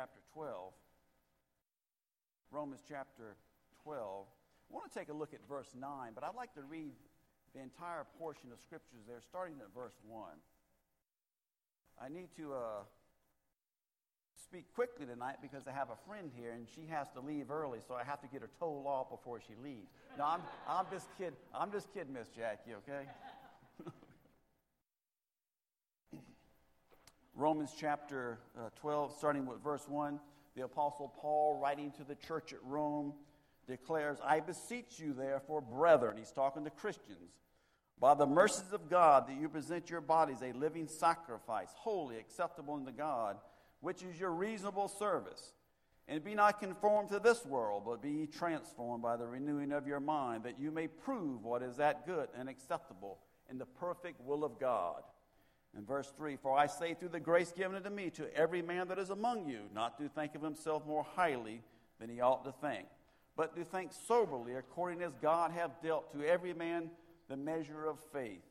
chapter 12. Romans chapter 12. I want to take a look at verse 9, but I'd like to read the entire portion of scriptures there, starting at verse 1. I need to uh, speak quickly tonight because I have a friend here and she has to leave early, so I have to get her told off before she leaves. No, I'm, I'm just kidding. I'm just kidding, Miss Jackie, okay? Romans chapter uh, 12, starting with verse 1, the Apostle Paul, writing to the church at Rome, declares, I beseech you, therefore, brethren, he's talking to Christians, by the mercies of God, that you present your bodies a living sacrifice, holy, acceptable unto God, which is your reasonable service. And be not conformed to this world, but be transformed by the renewing of your mind, that you may prove what is that good and acceptable in the perfect will of God. In verse 3, for I say through the grace given unto me to every man that is among you, not to think of himself more highly than he ought to think, but to think soberly according as God hath dealt to every man the measure of faith.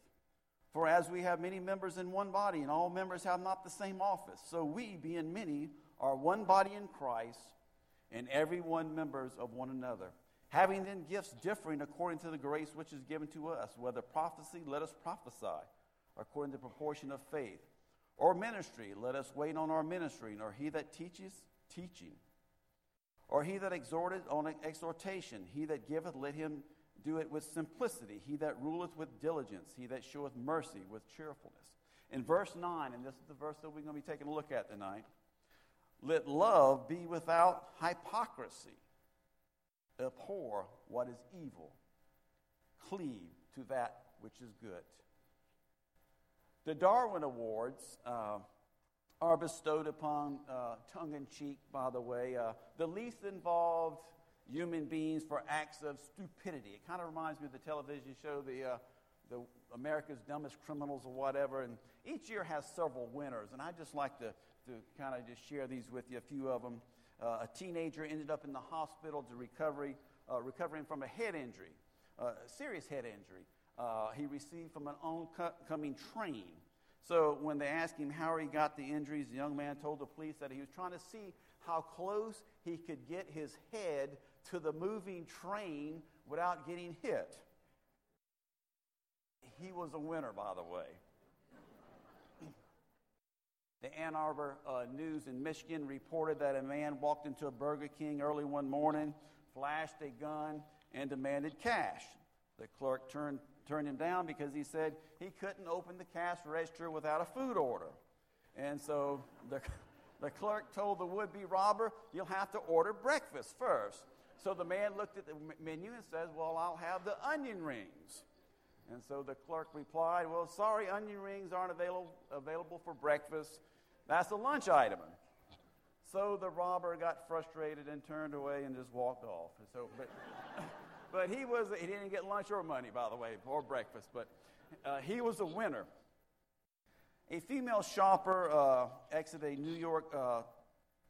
For as we have many members in one body, and all members have not the same office, so we, being many, are one body in Christ, and every one members of one another. Having then gifts differing according to the grace which is given to us, whether prophecy, let us prophesy according to the proportion of faith. Or ministry, let us wait on our ministry, or he that teaches, teaching. Or he that exhorteth on exhortation, he that giveth, let him do it with simplicity. He that ruleth with diligence, he that showeth mercy with cheerfulness. In verse 9, and this is the verse that we're going to be taking a look at tonight, let love be without hypocrisy. Abhor what is evil. Cleave to that which is good. The Darwin Awards uh, are bestowed upon, uh, tongue in cheek, by the way, uh, the least involved human beings for acts of stupidity. It kind of reminds me of the television show, the, uh, the America's Dumbest Criminals or whatever. And each year has several winners. And I'd just like to, to kind of just share these with you, a few of them. Uh, a teenager ended up in the hospital to recovery, uh, recovering from a head injury, a serious head injury uh, he received from an oncoming train. So when they asked him how he got the injuries, the young man told the police that he was trying to see how close he could get his head to the moving train without getting hit. He was a winner, by the way. The Ann Arbor uh, News in Michigan reported that a man walked into a Burger King early one morning, flashed a gun, and demanded cash. The clerk turned turned him down because he said he couldn't open the cash register without a food order. And so the, the clerk told the would be robber, You'll have to order breakfast first. So the man looked at the menu and says, Well, I'll have the onion rings. And so the clerk replied, Well, sorry, onion rings aren't available, available for breakfast. That's a lunch item. So the robber got frustrated and turned away and just walked off. So, but, but he was he didn't get lunch or money, by the way, or breakfast. But uh, he was a winner. A female shopper uh, exited a New York uh,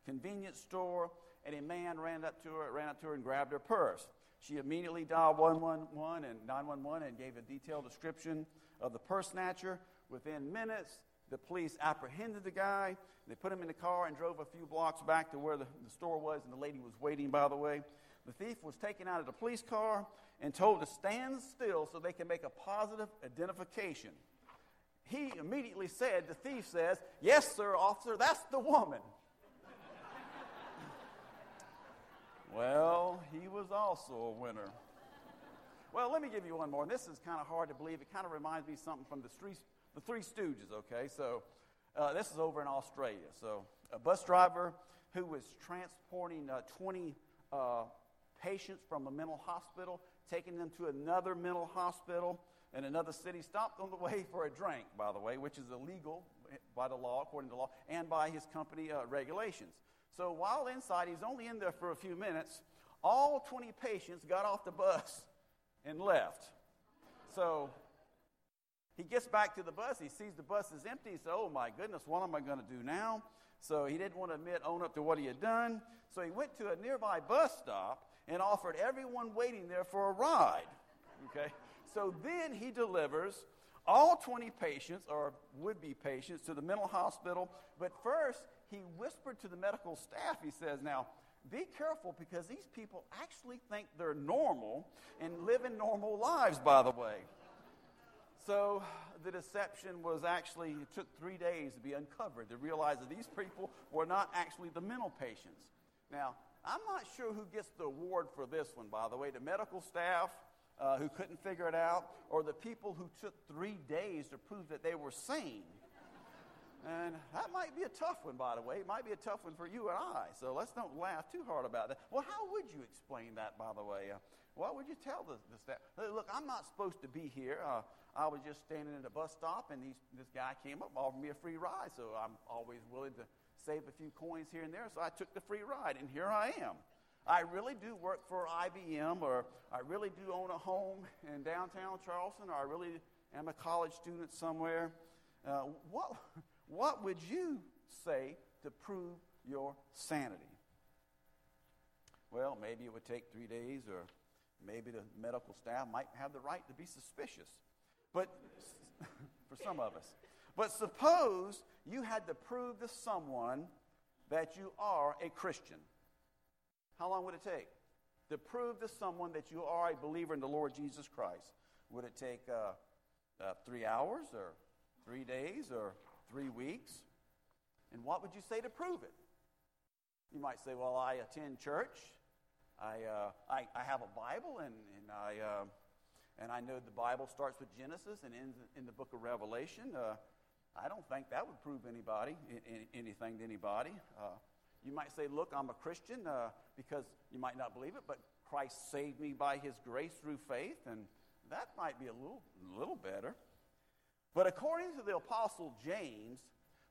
convenience store, and a man ran up to her, ran up to her and grabbed her purse. She immediately dialed 111 and 911 and gave a detailed description of the purse snatcher. Within minutes, the police apprehended the guy. They put him in the car and drove a few blocks back to where the, the store was, and the lady was waiting, by the way. The thief was taken out of the police car and told to stand still so they can make a positive identification. He immediately said, the thief says, Yes, sir, officer, that's the woman. well, he was also a winner. Well, let me give you one more. And this is kind of hard to believe. It kind of reminds me of something from the Three, the three Stooges, okay? So uh, this is over in Australia. So a bus driver who was transporting uh, 20 uh, patients from a mental hospital, taking them to another mental hospital in another city, stopped on the way for a drink, by the way, which is illegal by the law, according to law, and by his company uh, regulations. So while inside, he's only in there for a few minutes. All 20 patients got off the bus and left. So he gets back to the bus. He sees the bus is empty. He says, Oh my goodness, what am I going to do now? So he didn't want to admit, own up to what he had done. So he went to a nearby bus stop and offered everyone waiting there for a ride. Okay? So then he delivers all 20 patients or would be patients to the mental hospital, but first he whispered to the medical staff, he says, Now, be careful because these people actually think they're normal and living normal lives, by the way. So the deception was actually, it took three days to be uncovered to realize that these people were not actually the mental patients. Now, I'm not sure who gets the award for this one, by the way the medical staff uh, who couldn't figure it out, or the people who took three days to prove that they were sane. And that might be a tough one, by the way. It might be a tough one for you and I. So let's don't laugh too hard about that. Well, how would you explain that, by the way? Uh, what would you tell the, the staff? Look, I'm not supposed to be here. Uh, I was just standing at a bus stop, and these, this guy came up, offered me a free ride. So I'm always willing to save a few coins here and there. So I took the free ride, and here I am. I really do work for IBM, or I really do own a home in downtown Charleston, or I really am a college student somewhere. Uh, what, what would you say to prove your sanity? Well, maybe it would take three days, or maybe the medical staff might have the right to be suspicious. But for some of us. But suppose you had to prove to someone that you are a Christian. How long would it take? To prove to someone that you are a believer in the Lord Jesus Christ. Would it take uh, uh, three hours, or three days, or three weeks. And what would you say to prove it? You might say, Well, I attend church. I, uh, I, I, have a Bible, and, and, I, uh, and I know the Bible starts with Genesis and ends in the book of Revelation. I don't think that would prove anybody, anything to anybody. Uh, you might say, Look, I'm a Christian, uh, because you might not believe it, but Christ saved me by his grace through faith, and that might be a little, little better. But according to the Apostle James,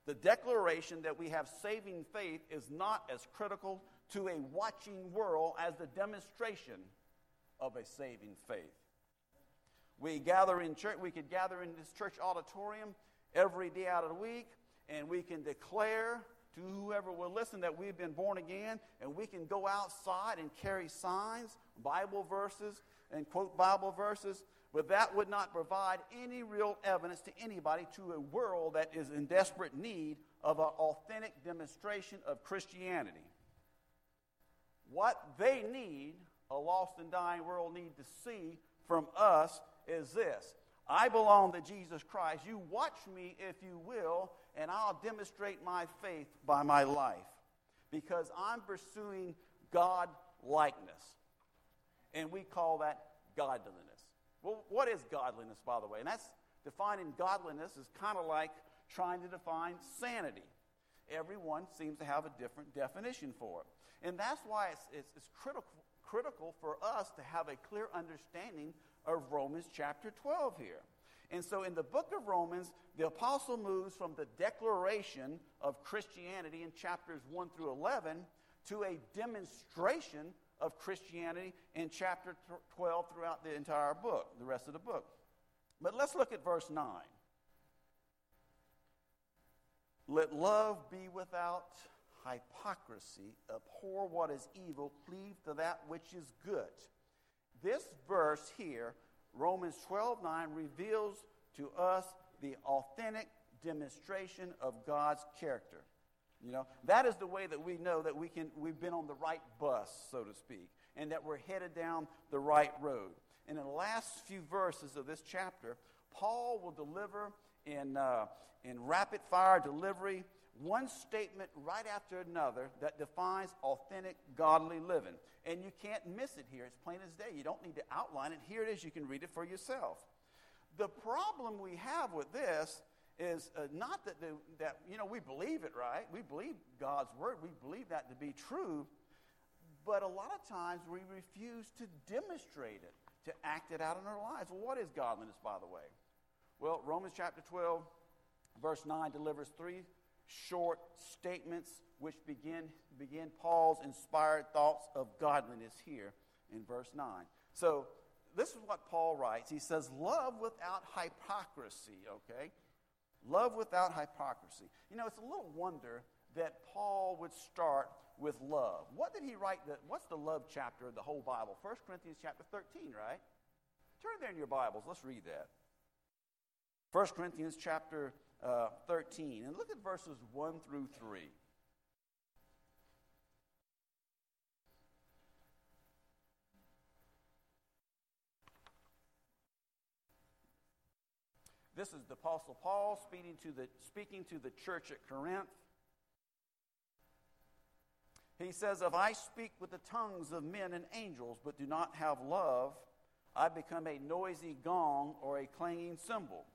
the declaration that we have saving faith is not as critical to a watching world as the demonstration of a saving faith. We gather in church, we could gather in this church auditorium every day out of the week, and we can declare to whoever will listen that we've been born again, and we can go outside and carry signs, Bible verses, and quote Bible verses but that would not provide any real evidence to anybody to a world that is in desperate need of an authentic demonstration of Christianity. What they need, a lost and dying world need to see from us is this. I belong to Jesus Christ. You watch me if you will, and I'll demonstrate my faith by my life because I'm pursuing God likeness. And we call that godliness. Well, what is godliness, by the way? And that's defining godliness is kind of like trying to define sanity. Everyone seems to have a different definition for it. And that's why it's, it's, it's critical, critical for us to have a clear understanding of Romans chapter 12 here. And so in the book of Romans, the apostle moves from the declaration of Christianity in chapters 1 through 11 to a demonstration of Christianity in chapter 12 throughout the entire book, the rest of the book. But let's look at verse 9. Let love be without hypocrisy, abhor what is evil, cleave to that which is good. This verse here, Romans 12 9, reveals to us the authentic demonstration of God's character. You know, that is the way that we know that we can, we've been on the right bus, so to speak, and that we're headed down the right road. And in the last few verses of this chapter, Paul will deliver in, uh, in rapid fire delivery one statement right after another that defines authentic godly living. And you can't miss it here. It's plain as day. You don't need to outline it. Here it is. You can read it for yourself. The problem we have with this is uh, not that, the, that, you know, we believe it, right? We believe God's word. We believe that to be true. But a lot of times we refuse to demonstrate it, to act it out in our lives. Well, what is godliness, by the way? Well, Romans chapter 12, verse 9 delivers three short statements which begin, begin Paul's inspired thoughts of godliness here in verse 9. So, this is what Paul writes. He says, Love without hypocrisy, okay? Love without hypocrisy. You know, it's a little wonder that Paul would start with love. What did he write? The, what's the love chapter of the whole Bible? 1 Corinthians chapter 13, right? Turn there in your Bibles. Let's read that. 1 Corinthians chapter uh, 13. And look at verses 1 through 3. This is the Apostle Paul speaking to the, speaking to the church at Corinth. He says, If I speak with the tongues of men and angels, but do not have love, I become a noisy gong or a clanging cymbal.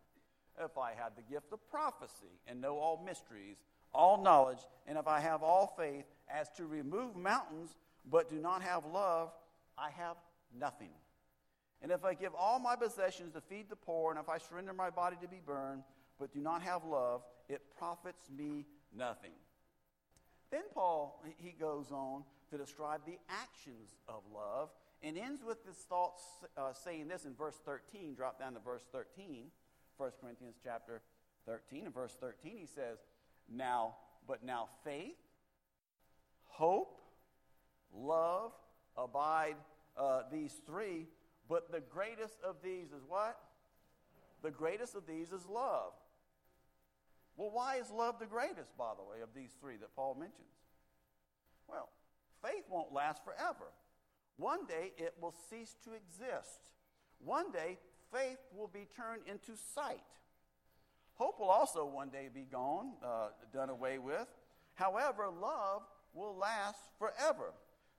If I have the gift of prophecy and know all mysteries, all knowledge, and if I have all faith as to remove mountains, but do not have love, I have nothing. And if I give all my possessions to feed the poor, and if I surrender my body to be burned, but do not have love, it profits me nothing. Then Paul, he goes on to describe the actions of love and ends with his thoughts uh, saying this in verse 13. Drop down to verse 13, 1 Corinthians chapter 13. In verse 13, he says, Now, but now faith, hope, love, abide uh, these three, but the greatest of these is what? The greatest of these is love. Well, why is love the greatest, by the way, of these three that Paul mentions? Well, faith won't last forever. One day it will cease to exist. One day faith will be turned into sight. Hope will also one day be gone, uh, done away with. However, love will last forever.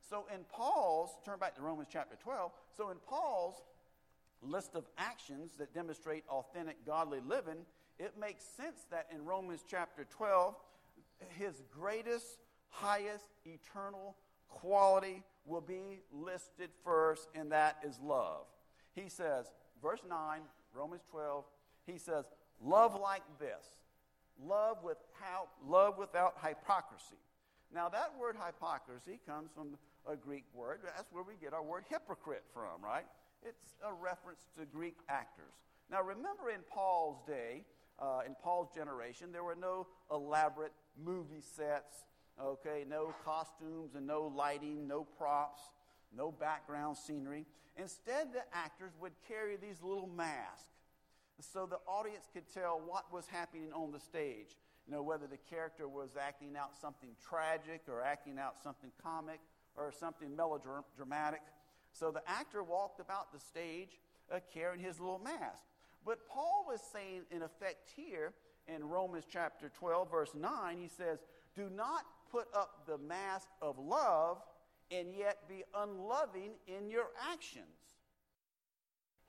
So in Paul's, turn back to Romans chapter 12. So in Paul's list of actions that demonstrate authentic godly living, it makes sense that in Romans chapter 12, his greatest, highest, eternal quality will be listed first, and that is love. He says, verse 9, Romans 12, he says, Love like this. Love without, love without hypocrisy. Now, that word hypocrisy comes from a Greek word. That's where we get our word hypocrite from, right? It's a reference to Greek actors. Now, remember in Paul's day, uh, in Paul's generation, there were no elaborate movie sets, okay, no costumes and no lighting, no props, no background scenery. Instead, the actors would carry these little masks so the audience could tell what was happening on the stage. You know, whether the character was acting out something tragic or acting out something comic or something melodramatic. So the actor walked about the stage uh, carrying his little mask. But Paul was saying, in effect, here in Romans chapter 12, verse 9, he says, Do not put up the mask of love and yet be unloving in your actions.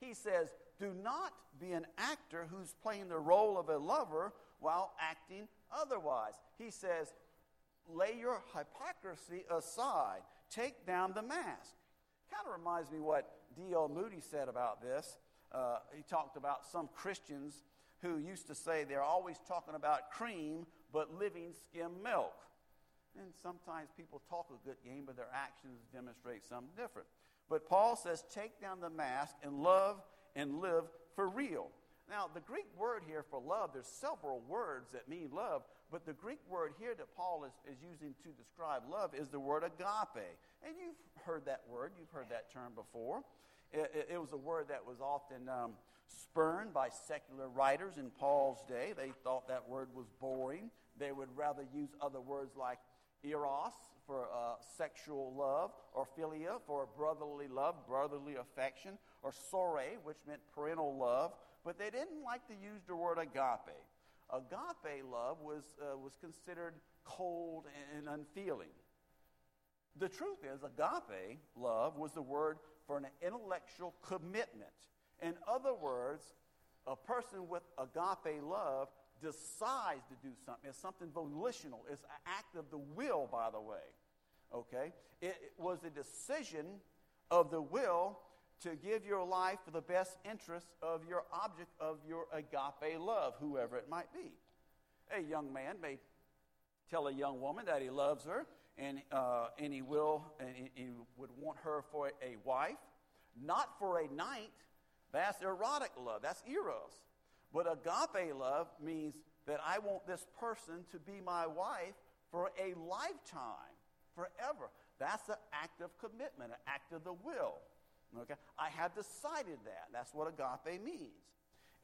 He says, Do not be an actor who's playing the role of a lover while acting otherwise. He says, Lay your hypocrisy aside, take down the mask. Kind of reminds me what D.L. Moody said about this. Uh, he talked about some Christians who used to say they're always talking about cream but living skim milk. And sometimes people talk a good game, but their actions demonstrate something different. But Paul says, take down the mask and love and live for real. Now, the Greek word here for love, there's several words that mean love, but the Greek word here that Paul is, is using to describe love is the word agape. And you've heard that word, you've heard that term before. It, it, it was a word that was often um, spurned by secular writers in Paul's day. They thought that word was boring. They would rather use other words like eros for uh, sexual love, or philia for brotherly love, brotherly affection, or sore, which meant parental love. But they didn't like to use the word agape. Agape love was, uh, was considered cold and unfeeling. The truth is, agape love was the word for an intellectual commitment. In other words, a person with agape love decides to do something. It's something volitional. It's an act of the will, by the way. Okay? It, was a decision of the will to give your life for the best interest of your object of your agape love, whoever it might be. A young man may tell a young woman that he loves her, and, uh, and he will, and he would want her for a wife, not for a night. That's erotic love. That's eros. But agape love means that I want this person to be my wife for a lifetime, forever. That's an act of commitment, an act of the will. Okay? I have decided that. That's what agape means.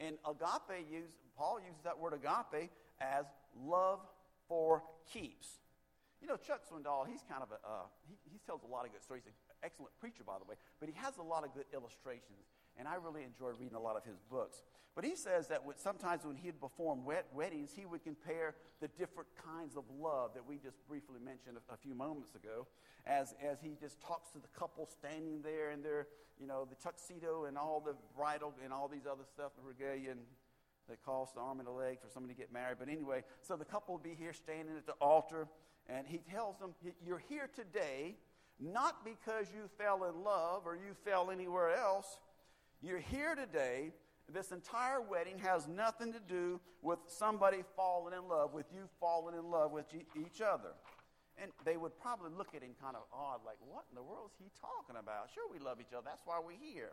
And agape use Paul uses that word agape as love for keeps. You know, Chuck Swindoll, he's kind of a, uh, he, he tells a lot of good stories. He's an excellent preacher, by the way, but he has a lot of good illustrations. And I really enjoy reading a lot of his books. But he says that sometimes when he'd perform wed- weddings, he would compare the different kinds of love that we just briefly mentioned a, a, few moments ago, as, as he just talks to the couple standing there in their, you know, the tuxedo and all the bridal and all these other stuff, the regalia and that costs the arm and a leg for somebody to get married. But anyway, so the couple will be here standing at the altar, and he tells them, You're here today not because you fell in love or you fell anywhere else. You're here today. This entire wedding has nothing to do with somebody falling in love, with you falling in love with each other. And they would probably look at him kind of odd, like, what in the world is he talking about? Sure, we love each other. That's why we're here.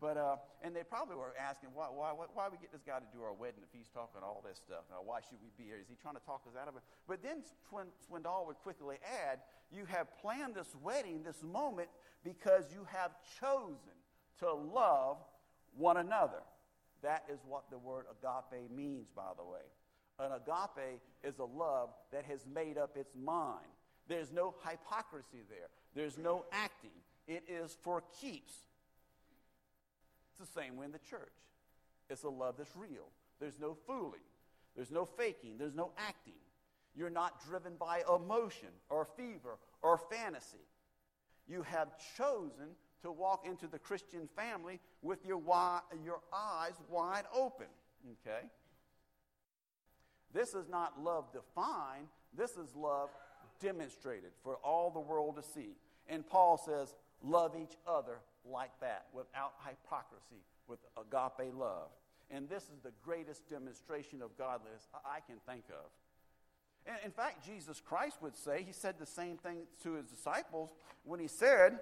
But, uh, and they probably were asking, why, why, why we get this guy to do our wedding if he's talking all this stuff? Now, why should we be here? Is he trying to talk us out of it? But then Swindoll would quickly add, you have planned this wedding, this moment, because you have chosen to love one another. That is what the word agape means, by the way. An agape is a love that has made up its mind. There's no hypocrisy there, there's no acting. It is for keeps. It's the same way in the church. It's a love that's real. There's no fooling, there's no faking, there's no acting. You're not driven by emotion or fever or fantasy. You have chosen to walk into the Christian family with your, your eyes wide open. Okay? This is not love defined, this is love demonstrated for all the world to see. And Paul says, love each other like that, without hypocrisy, with agape love. And this is the greatest demonstration of godliness I can think of. And in fact, Jesus Christ would say, he said the same thing to his disciples when he said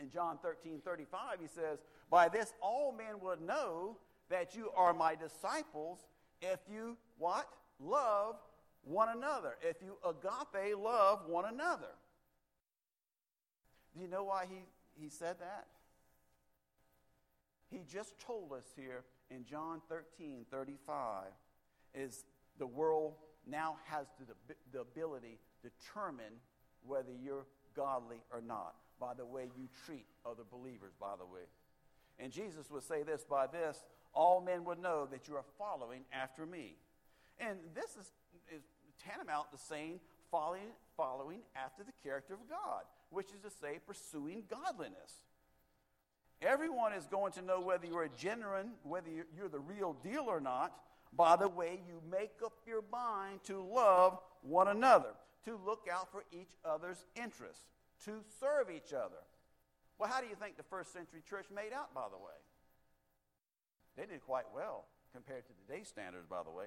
in John 13 35, he says, By this all men will know that you are my disciples if you what? Love one another. If you agape love one another. Do you know why he, he said that? He just told us here in John 13 35 is the world now has the, the ability to determine whether you're godly or not by the way you treat other believers, by the way. And Jesus would say this by this, all men would know that you are following after me. And this is, is tantamount to saying following, following after the character of God, which is to say, pursuing godliness. Everyone is going to know whether you're a genuine, whether you're the real deal or not, by the way you make up your mind to love one another, to look out for each other's interests, to serve each other. Well, how do you think the first century church made out, by the way? They did quite well compared to today's standards, by the way.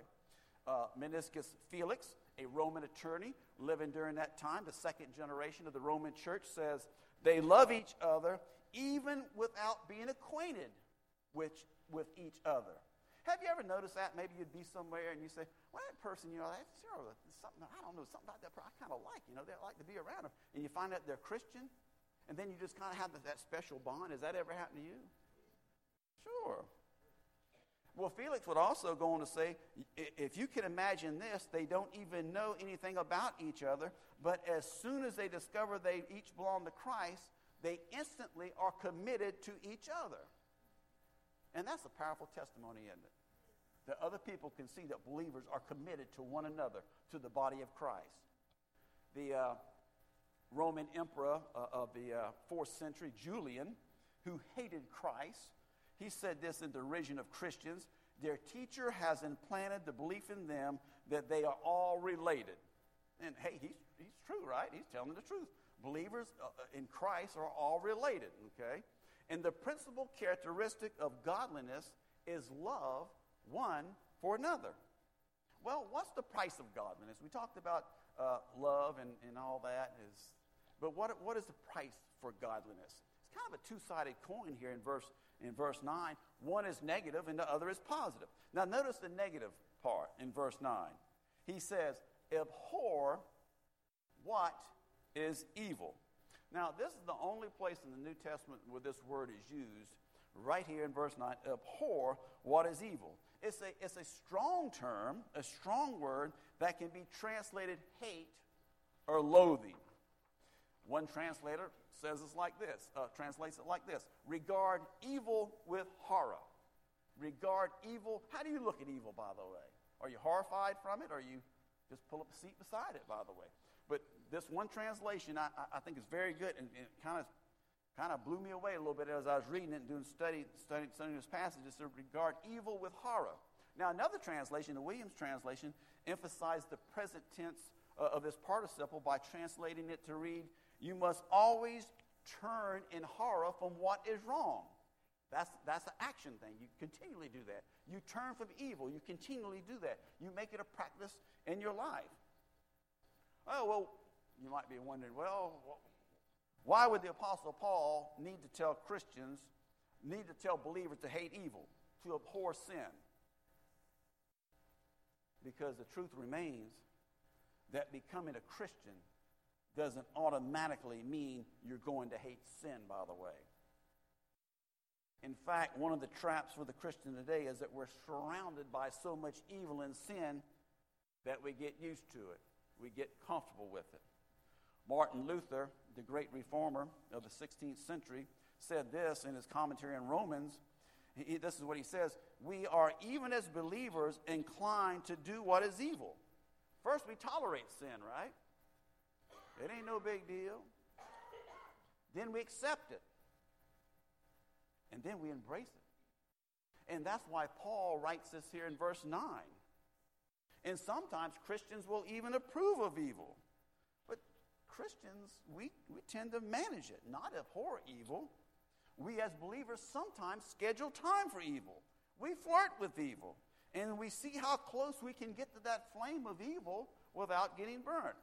Uh, Minucius Felix, a Roman attorney living during that time, the second generation of the Roman church, says they love each other even without being acquainted with, with each other. Have you ever noticed that? Maybe you'd be somewhere and you say, well, that person, you know, that's you something, I don't know, something about that person I kind of like, you know, they like to be around them. And you find out they're Christian, and then you just kind of have that, that special bond. Has that ever happened to you? Sure. Well, Felix would also go on to say, if you can imagine this, they don't even know anything about each other, but as soon as they discover they each belong to Christ, they instantly are committed to each other. And that's a powerful testimony, isn't it? That other people can see that believers are committed to one another, to the body of Christ. The uh, Roman emperor uh, of the uh, fourth century, Julian, who hated Christ, he said this in derision of Christians their teacher has implanted the belief in them that they are all related. And hey, he's, he's true, right? He's telling the truth. Believers uh, uh, in Christ are all related, okay? And the principal characteristic of godliness is love one for another. Well, what's the price of godliness? We talked about uh, love and, and all that. Is, but what, what is the price for godliness? It's kind of a two-sided coin here in verse, in verse 9. One is negative and the other is positive. Now notice the negative part in verse 9. He says, abhor what is evil. Now, this is the only place in the New Testament where this word is used, right here in verse 9 abhor what is evil. It's a, it's a strong term, a strong word that can be translated hate or loathing. One translator says it's like this, uh, translates it like this regard evil with horror. Regard evil. How do you look at evil, by the way? Are you horrified from it, or you just pull up a seat beside it, by the way? But this one translation I, I think is very good and, and kind of kind of blew me away a little bit as I was reading it and doing study, studying, studying this passage. It said, regard evil with horror. Now, another translation, the Williams translation, emphasized the present tense uh, of this participle by translating it to read, You must always turn in horror from what is wrong. That's, that's an action thing. You continually do that. You turn from evil. You continually do that. You make it a practice in your life. Oh, well, you might be wondering, well, why would the Apostle Paul need to tell Christians, need to tell believers to hate evil, to abhor sin? Because the truth remains that becoming a Christian doesn't automatically mean you're going to hate sin, by the way. In fact, one of the traps for the Christian today is that we're surrounded by so much evil and sin that we get used to it. We get comfortable with it. Martin Luther, the great reformer of the 16th century, said this in his commentary on Romans. He, this is what he says We are, even as believers, inclined to do what is evil. First, we tolerate sin, right? It ain't no big deal. Then we accept it. And then we embrace it. And that's why Paul writes this here in verse 9. And sometimes Christians will even approve of evil. Christians, we, we tend to manage it, not abhor evil. We as believers sometimes schedule time for evil. We flirt with evil. And we see how close we can get to that flame of evil without getting burnt.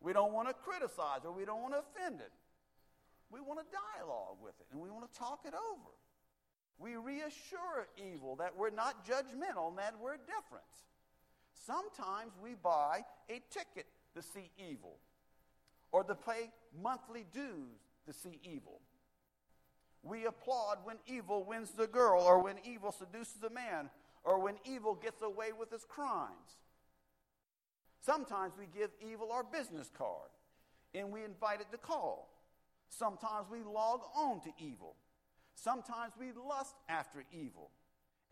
We don't want to criticize or we don't want to offend it. We want to dialogue with it and we want to talk it over. We reassure evil that we're not judgmental and that we're different. Sometimes we buy a ticket to see evil or to pay monthly dues to see evil. We applaud when evil wins the girl or when evil seduces a man or when evil gets away with his crimes. Sometimes we give evil our business card and we invite it to call. Sometimes we log on to evil. Sometimes we lust after evil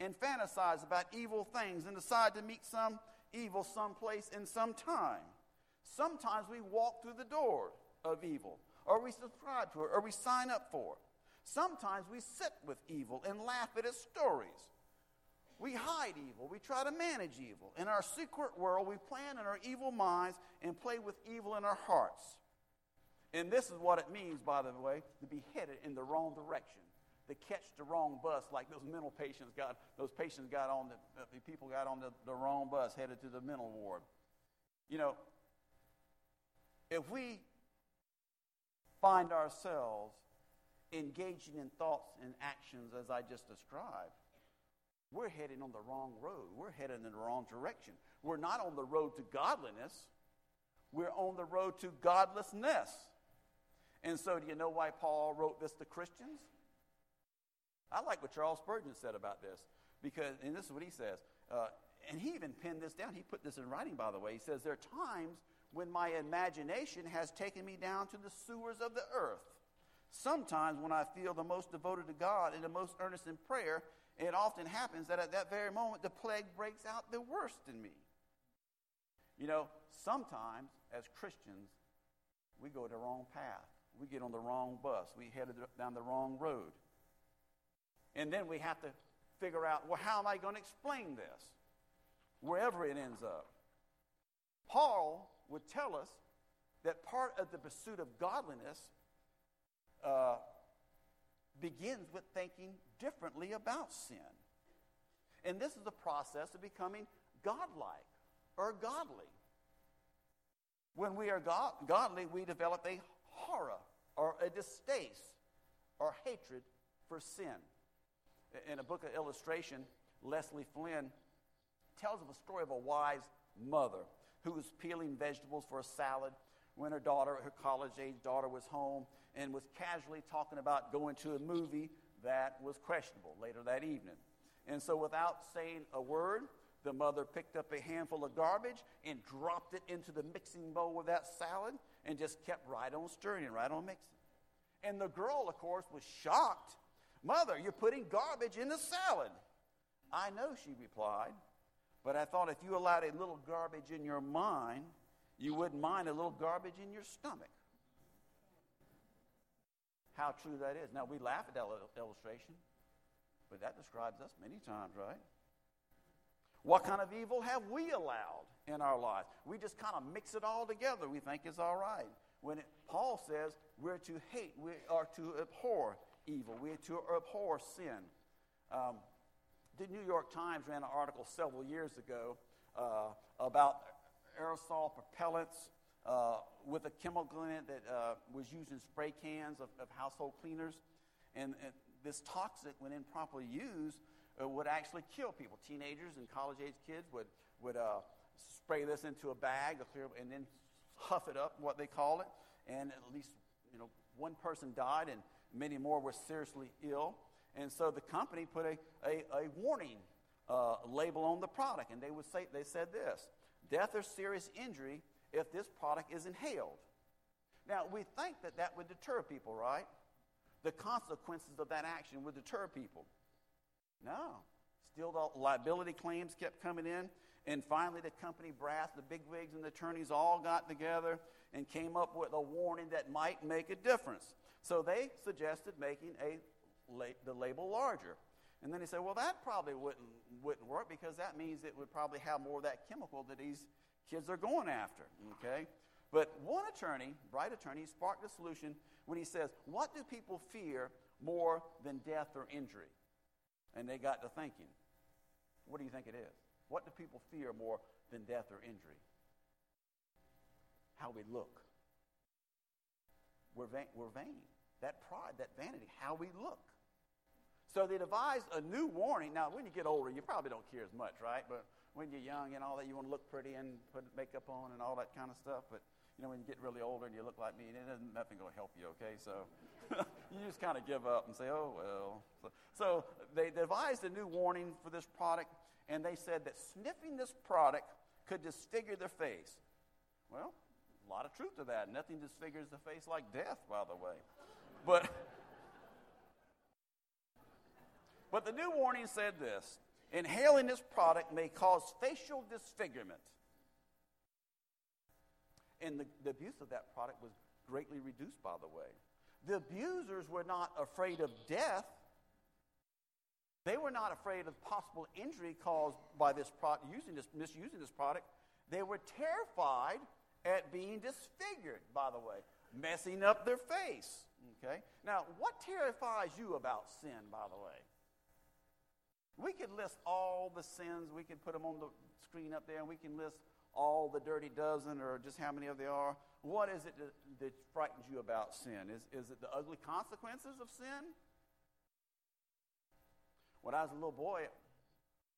and fantasize about evil things and decide to meet some evil someplace in some time. Sometimes we walk through the door of evil, or we subscribe to it, or we sign up for it. Sometimes we sit with evil and laugh at its stories. We hide evil. We try to manage evil. In our secret world, we plan in our evil minds and play with evil in our hearts. And this is what it means, by the way, to be headed in the wrong direction, to catch the wrong bus, like those mental patients got. Those patients got on the, the people got on the, the wrong bus, headed to the mental ward. You know, if we find ourselves engaging in thoughts and actions as I just described, we're heading on the wrong road. We're heading in the wrong direction. We're not on the road to godliness, we're on the road to godlessness. And so, do you know why Paul wrote this to Christians? I like what Charles Spurgeon said about this because, and this is what he says, uh, and he even pinned this down. He put this in writing, by the way. He says, There are times when my imagination has taken me down to the sewers of the earth. Sometimes when I feel the most devoted to God and the most earnest in prayer, it often happens that at that very moment the plague breaks out the worst in me. You know, sometimes as Christians, we go the wrong path. We get on the wrong bus. We headed down the wrong road. And then we have to figure out, well, how am I going to explain this? Wherever it ends up. Paul would tell us that part of the pursuit of godliness uh, begins with thinking differently about sin. And this is the process of becoming godlike or godly. When we are God, godly, we develop a horror or a distaste or hatred for sin. In a book of illustration, Leslie Flynn tells of a story of a wise mother who was peeling vegetables for a salad when her daughter, her college age daughter, was home and was casually talking about going to a movie that was questionable later that evening. And so, without saying a word, the mother picked up a handful of garbage and dropped it into the mixing bowl of that salad and just kept right on stirring and right on mixing. And the girl, of course, was shocked. Mother, you're putting garbage in the salad. I know, she replied, but I thought if you allowed a little garbage in your mind, you wouldn't mind a little garbage in your stomach. How true that is. Now, we laugh at that illustration, but that describes us many times, right? What kind of evil have we allowed in our lives? We just kind of mix it all together. We think it's all right. When it, Paul says we're to hate, we are to abhor evil, we are to abhor sin. Um, the New York Times ran an article several years ago uh, about aerosol propellants uh, with a chemical in it that uh, was used in spray cans of, of household cleaners. And, and, this toxic, when improperly used, uh, would actually kill people. Teenagers and college age kids would, would uh, spray this into a bag and then huff it up, what they call it. And at least you know, one person died and many more were seriously ill. And so the company put a, a, a warning uh, label on the product, and they would say they said this: death or serious injury if this product is inhaled. Now we think that that would deter people, right? The consequences of that action would deter people. No, still the liability claims kept coming in, and finally the company brass, the big wigs, and the attorneys all got together and came up with a warning that might make a difference. So they suggested making a the label larger. And then he said, well, that probably wouldn't, wouldn't work because that means it would probably have more of that chemical that these kids are going after. Okay? But one attorney, bright attorney, sparked a solution when he says, what do people fear more than death or injury? And they got to thinking, what do you think it is? What do people fear more than death or injury? How we look. We're vain. We're vain. That pride, that vanity, how we look. So they devised a new warning. Now, when you get older, you probably don't care as much, right? But when you're young and all that, you want to look pretty and put makeup on and all that kind of stuff. But you know, when you get really older and you look like me, it isn't nothing going to help you. Okay, so you just kind of give up and say, "Oh well." So, so they devised a new warning for this product, and they said that sniffing this product could disfigure their face. Well, a lot of truth to that. Nothing disfigures the face like death, by the way. But But the new warning said this inhaling this product may cause facial disfigurement. And the, the abuse of that product was greatly reduced, by the way. The abusers were not afraid of death. They were not afraid of possible injury caused by this product, using this, misusing this product. They were terrified at being disfigured, by the way, messing up their face. Okay? Now, what terrifies you about sin, by the way? We could list all the sins. We could put them on the screen up there, and we can list all the dirty dozen or just how many of they are. What is it that, that frightens you about sin? Is, is it the ugly consequences of sin? When I was a little boy,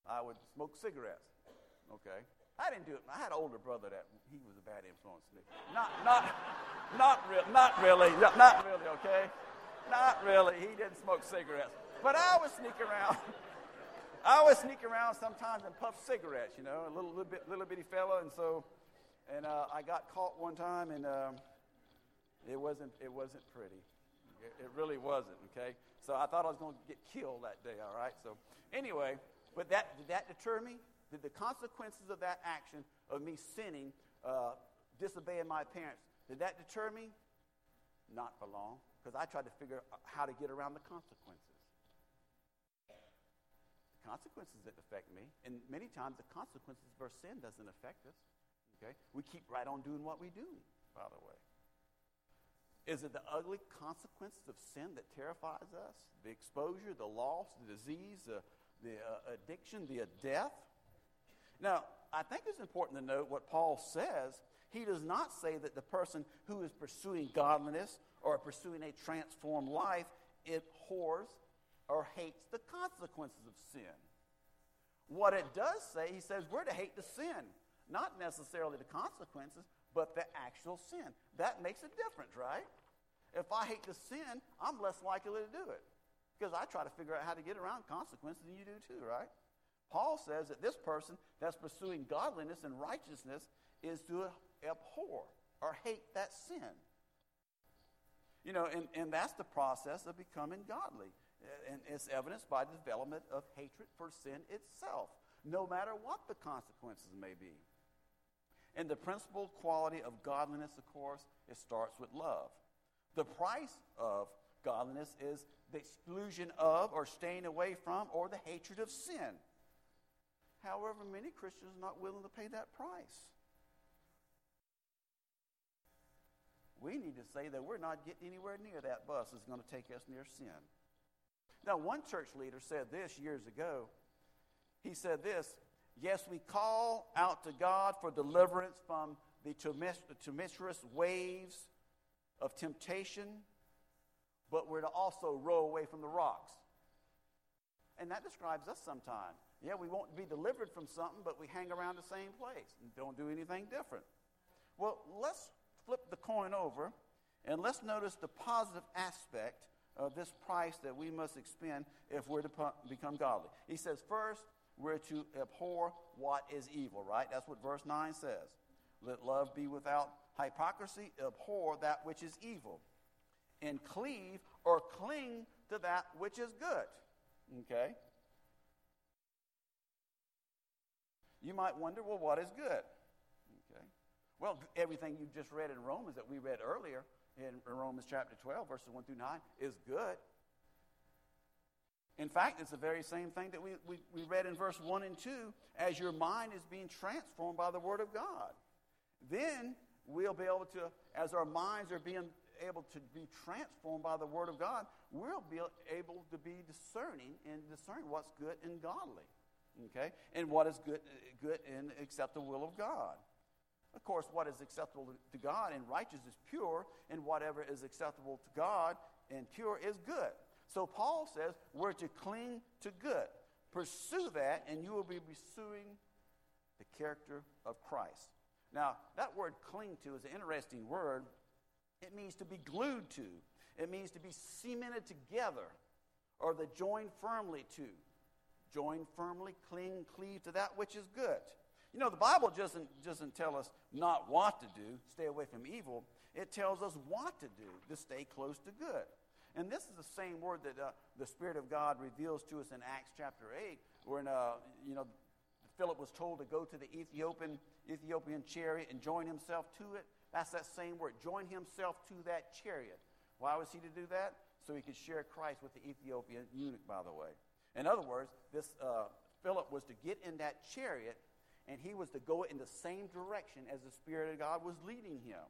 I would smoke cigarettes. Okay. I didn't do it. I had an older brother that he was a bad influence. Not, not, not, re- not really. Not really, okay? Not really. He didn't smoke cigarettes. But I would sneak around. I always sneak around sometimes and puff cigarettes, you know, a little, little bit, little bitty fella, and so, and uh, I got caught one time, and um, it wasn't, it wasn't pretty. It, it really wasn't. Okay, so I thought I was going to get killed that day. All right. So anyway, but that did that deter me? Did the consequences of that action of me sinning, uh, disobeying my parents, did that deter me? Not for long, because I tried to figure out how to get around the consequences consequences that affect me. And many times the consequences of our sin doesn't affect us. Okay? We keep right on doing what we do, by the way. Is it the ugly consequences of sin that terrifies us? The exposure, the loss, the disease, the, the uh, addiction, the uh, death? Now, I think it's important to note what Paul says. He does not say that the person who is pursuing godliness or pursuing a transformed life abhors or hates the consequences of sin. What it does say, he says we're to hate the sin, not necessarily the consequences, but the actual sin. That makes a difference, right? If I hate the sin, I'm less likely to do it because I try to figure out how to get around consequences, and you do too, right? Paul says that this person that's pursuing godliness and righteousness is to abhor or hate that sin. You know, and, and that's the process of becoming godly. Uh, and it's evidenced by the development of hatred for sin itself, no matter what the consequences may be. And the principal quality of godliness, of course, it starts with love. The price of godliness is the exclusion of or staying away from or the hatred of sin. However, many Christians are not willing to pay that price. We need to say that we're not getting anywhere near that bus that's going to take us near sin. Now, one church leader said this years ago. He said this Yes, we call out to God for deliverance from the tumultuous waves of temptation, but we're to also row away from the rocks. And that describes us sometimes. Yeah, we won't be delivered from something, but we hang around the same place and don't do anything different. Well, let's flip the coin over and let's notice the positive aspect of this price that we must expend if we're to become godly. He says, first, we're to abhor what is evil, right? That's what verse 9 says. Let love be without hypocrisy, abhor that which is evil, and cleave or cling to that which is good. Okay? You might wonder, well, what is good? Okay. Well, everything you just read in Romans that we read earlier in Romans chapter 12, verses 1 through 9, is good. In fact, it's the very same thing that we, we, we read in verse 1 and 2 as your mind is being transformed by the Word of God. Then we'll be able to, as our minds are being able to be transformed by the Word of God, we'll be able to be discerning and discern what's good and godly, okay, and what is good, good and accept the will of God. Of course, what is acceptable to God and righteous is pure, and whatever is acceptable to God and pure is good. So Paul says we're to cling to good. Pursue that, and you will be pursuing the character of Christ. Now, that word cling to is an interesting word. It means to be glued to, it means to be cemented together, or to join firmly to. Join firmly, cling, cleave to that which is good. You know, the Bible doesn't, doesn't tell us not what to do, stay away from evil. It tells us what to do, to stay close to good. And this is the same word that uh, the Spirit of God reveals to us in Acts chapter 8, when, uh, you know, Philip was told to go to the Ethiopian, Ethiopian chariot and join himself to it. That's that same word, join himself to that chariot. Why was he to do that? So he could share Christ with the Ethiopian eunuch, by the way. In other words, this uh, Philip was to get in that chariot and he was to go in the same direction as the Spirit of God was leading him.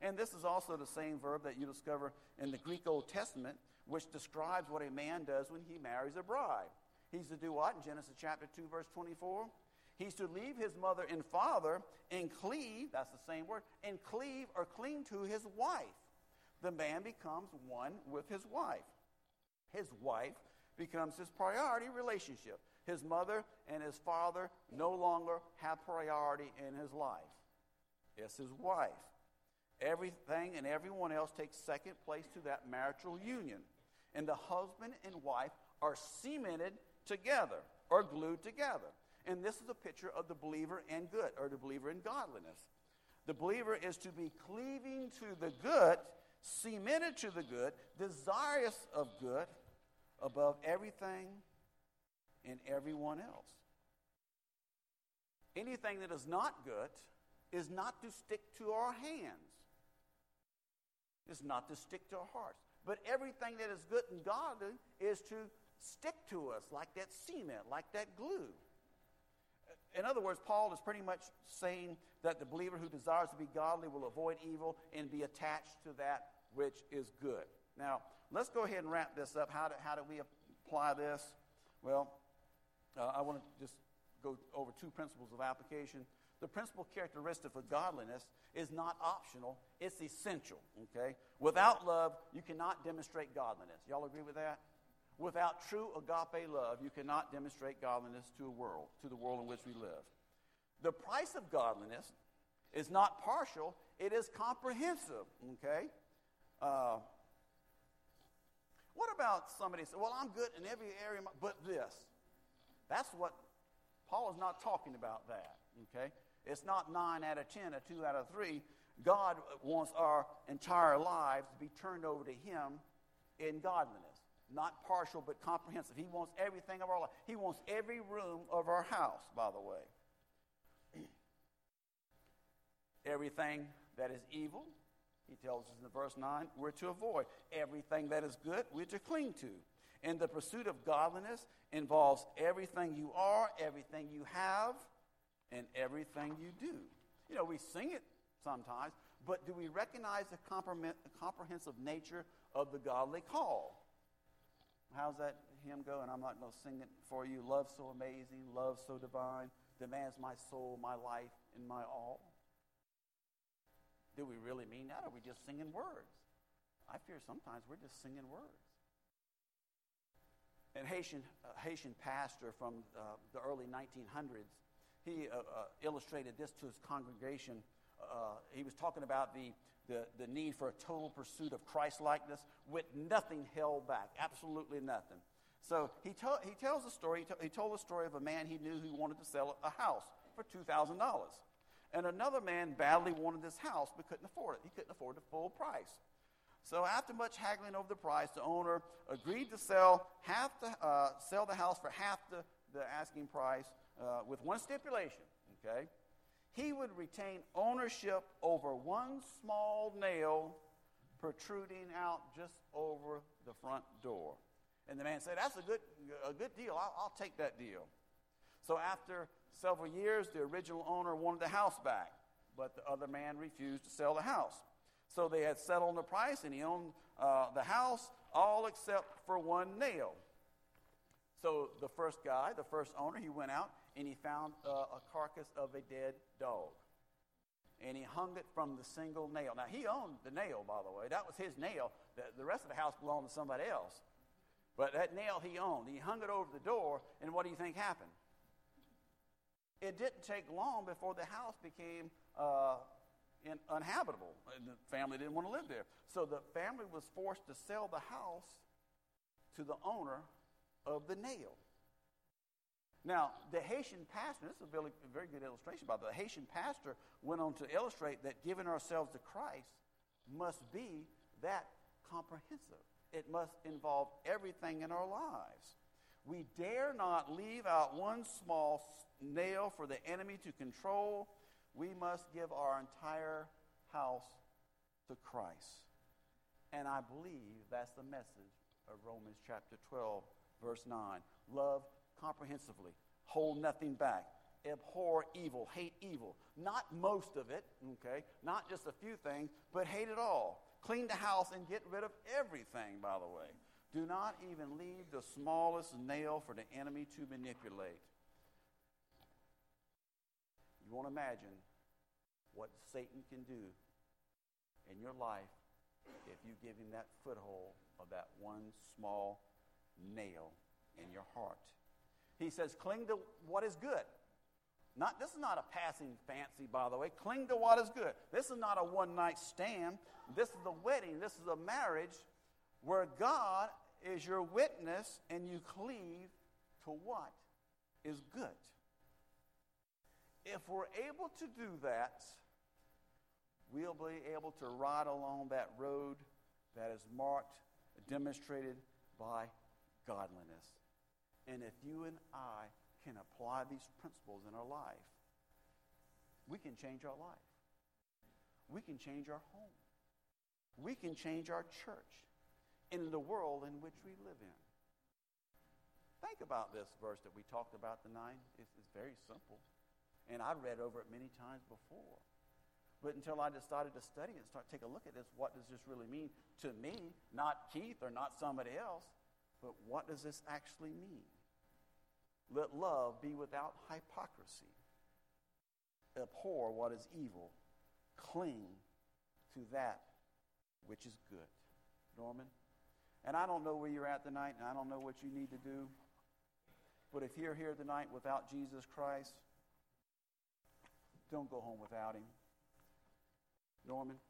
And this is also the same verb that you discover in the Greek Old Testament, which describes what a man does when he marries a bride. He's to do what in Genesis chapter 2, verse 24? He's to leave his mother and father and cleave, that's the same word, and cleave or cling to his wife. The man becomes one with his wife. His wife becomes his priority relationship. His mother and his father no longer have priority in his life. It's his wife. Everything and everyone else takes second place to that marital union. And the husband and wife are cemented together or glued together. And this is a picture of the believer in good or the believer in godliness. The believer is to be cleaving to the good, cemented to the good, desirous of good above everything and everyone else. Anything that is not good is not to stick to our hands it's not to stick to our hearts. But everything that is good and godly is to stick to us like that cement, like that glue. In other words, Paul is pretty much saying that the believer who desires to be godly will avoid evil and be attached to that which is good. Now, let's go ahead and wrap this up. How do, how do we apply this? Well, uh, I want to just go over two principles of application. The principal characteristic of godliness is not optional, it's essential, okay? Without love, you cannot demonstrate godliness. Y'all agree with that? Without true agape love, you cannot demonstrate godliness to a world, to the world in which we live. The price of godliness is not partial, it is comprehensive, okay? Uh, what about somebody say, well, I'm good in every area but this? That's what Paul is not talking about that, okay? It's not 9 out of 10 or 2 out of 3. God wants our entire lives to be turned over to Him in godliness. Not partial, but comprehensive. He wants everything of our life. He wants every room of our house, by the way. everything that is evil, he tells us in verse 9, we're to avoid. Everything that is good, we're to cling to. And the pursuit of godliness involves everything you are, everything you have, and everything you do. You know, we sing it sometimes, but do we recognize the comprehensive nature of the godly call? How's that hymn go? And I'm not going to sing it for you. Love so amazing, love so divine, demands my soul, my life, and my all. Do we really mean that, or are we just singing words? I fear sometimes we're just singing words. And Haitian, uh, Haitian pastor from uh, the early 1900s, he uh, uh, illustrated this to his congregation. Uh, he was talking about the, the, the need for a total pursuit of Christ likeness with nothing held back, absolutely nothing. So he, to- he tells a story. He, to- he told the story of a man he knew who wanted to sell a house for $2,000. And another man badly wanted this house but couldn't afford it. He couldn't afford the full price. So after much haggling over the price, the owner agreed to sell half the, uh, sell the house for half the, the asking price uh, with one stipulation, okay? He would retain ownership over one small nail protruding out just over the front door. And the man said, That's a good, a good deal. I'll, I'll take that deal. So after several years, the original owner wanted the house back, but the other man refused to sell the house. So they had settled on the price, and he owned uh, the house, all except for one nail. So the first guy, the first owner, he went out and he found uh, a carcass of a dead dog. And he hung it from the single nail. Now, he owned the nail, by the way. That was his nail. The, the rest of the house belonged to somebody else. But that nail he owned. He hung it over the door, and what do you think happened? It didn't take long before the house became uh, in, uninhabitable. And the family didn't want to live there. So the family was forced to sell the house to the owner of the nail. Now, the Haitian pastor, this is a very, a very good illustration about the Haitian pastor went on to illustrate that giving ourselves to Christ must be that comprehensive. It must involve everything in our lives. We dare not leave out one small nail for the enemy to control. We must give our entire house to Christ. And I believe that's the message of Romans chapter 12, verse 9. Love comprehensively, hold nothing back, abhor evil, hate evil. Not most of it, okay? Not just a few things, but hate it all. Clean the house and get rid of everything, by the way. Do not even leave the smallest nail for the enemy to manipulate. You won't imagine what Satan can do in your life if you give him that foothold of that one small nail in your heart. He says, cling to what is good. Not, this is not a passing fancy, by the way. Cling to what is good. This is not a one night stand. This is a wedding. This is a marriage where God is your witness and you cleave to what is good. If we're able to do that, we'll be able to ride along that road that is marked, demonstrated by godliness. And if you and I can apply these principles in our life, we can change our life. We can change our home. We can change our church in the world in which we live in. Think about this verse that we talked about tonight. It's, it's very simple. And I read over it many times before. But until I decided to study and start take a look at this, what does this really mean to me? Not Keith or not somebody else, but what does this actually mean? Let love be without hypocrisy. Abhor what is evil. Cling to that which is good. Norman? And I don't know where you're at tonight, and I don't know what you need to do. But if you're here tonight without Jesus Christ, don't go home without him. Norman?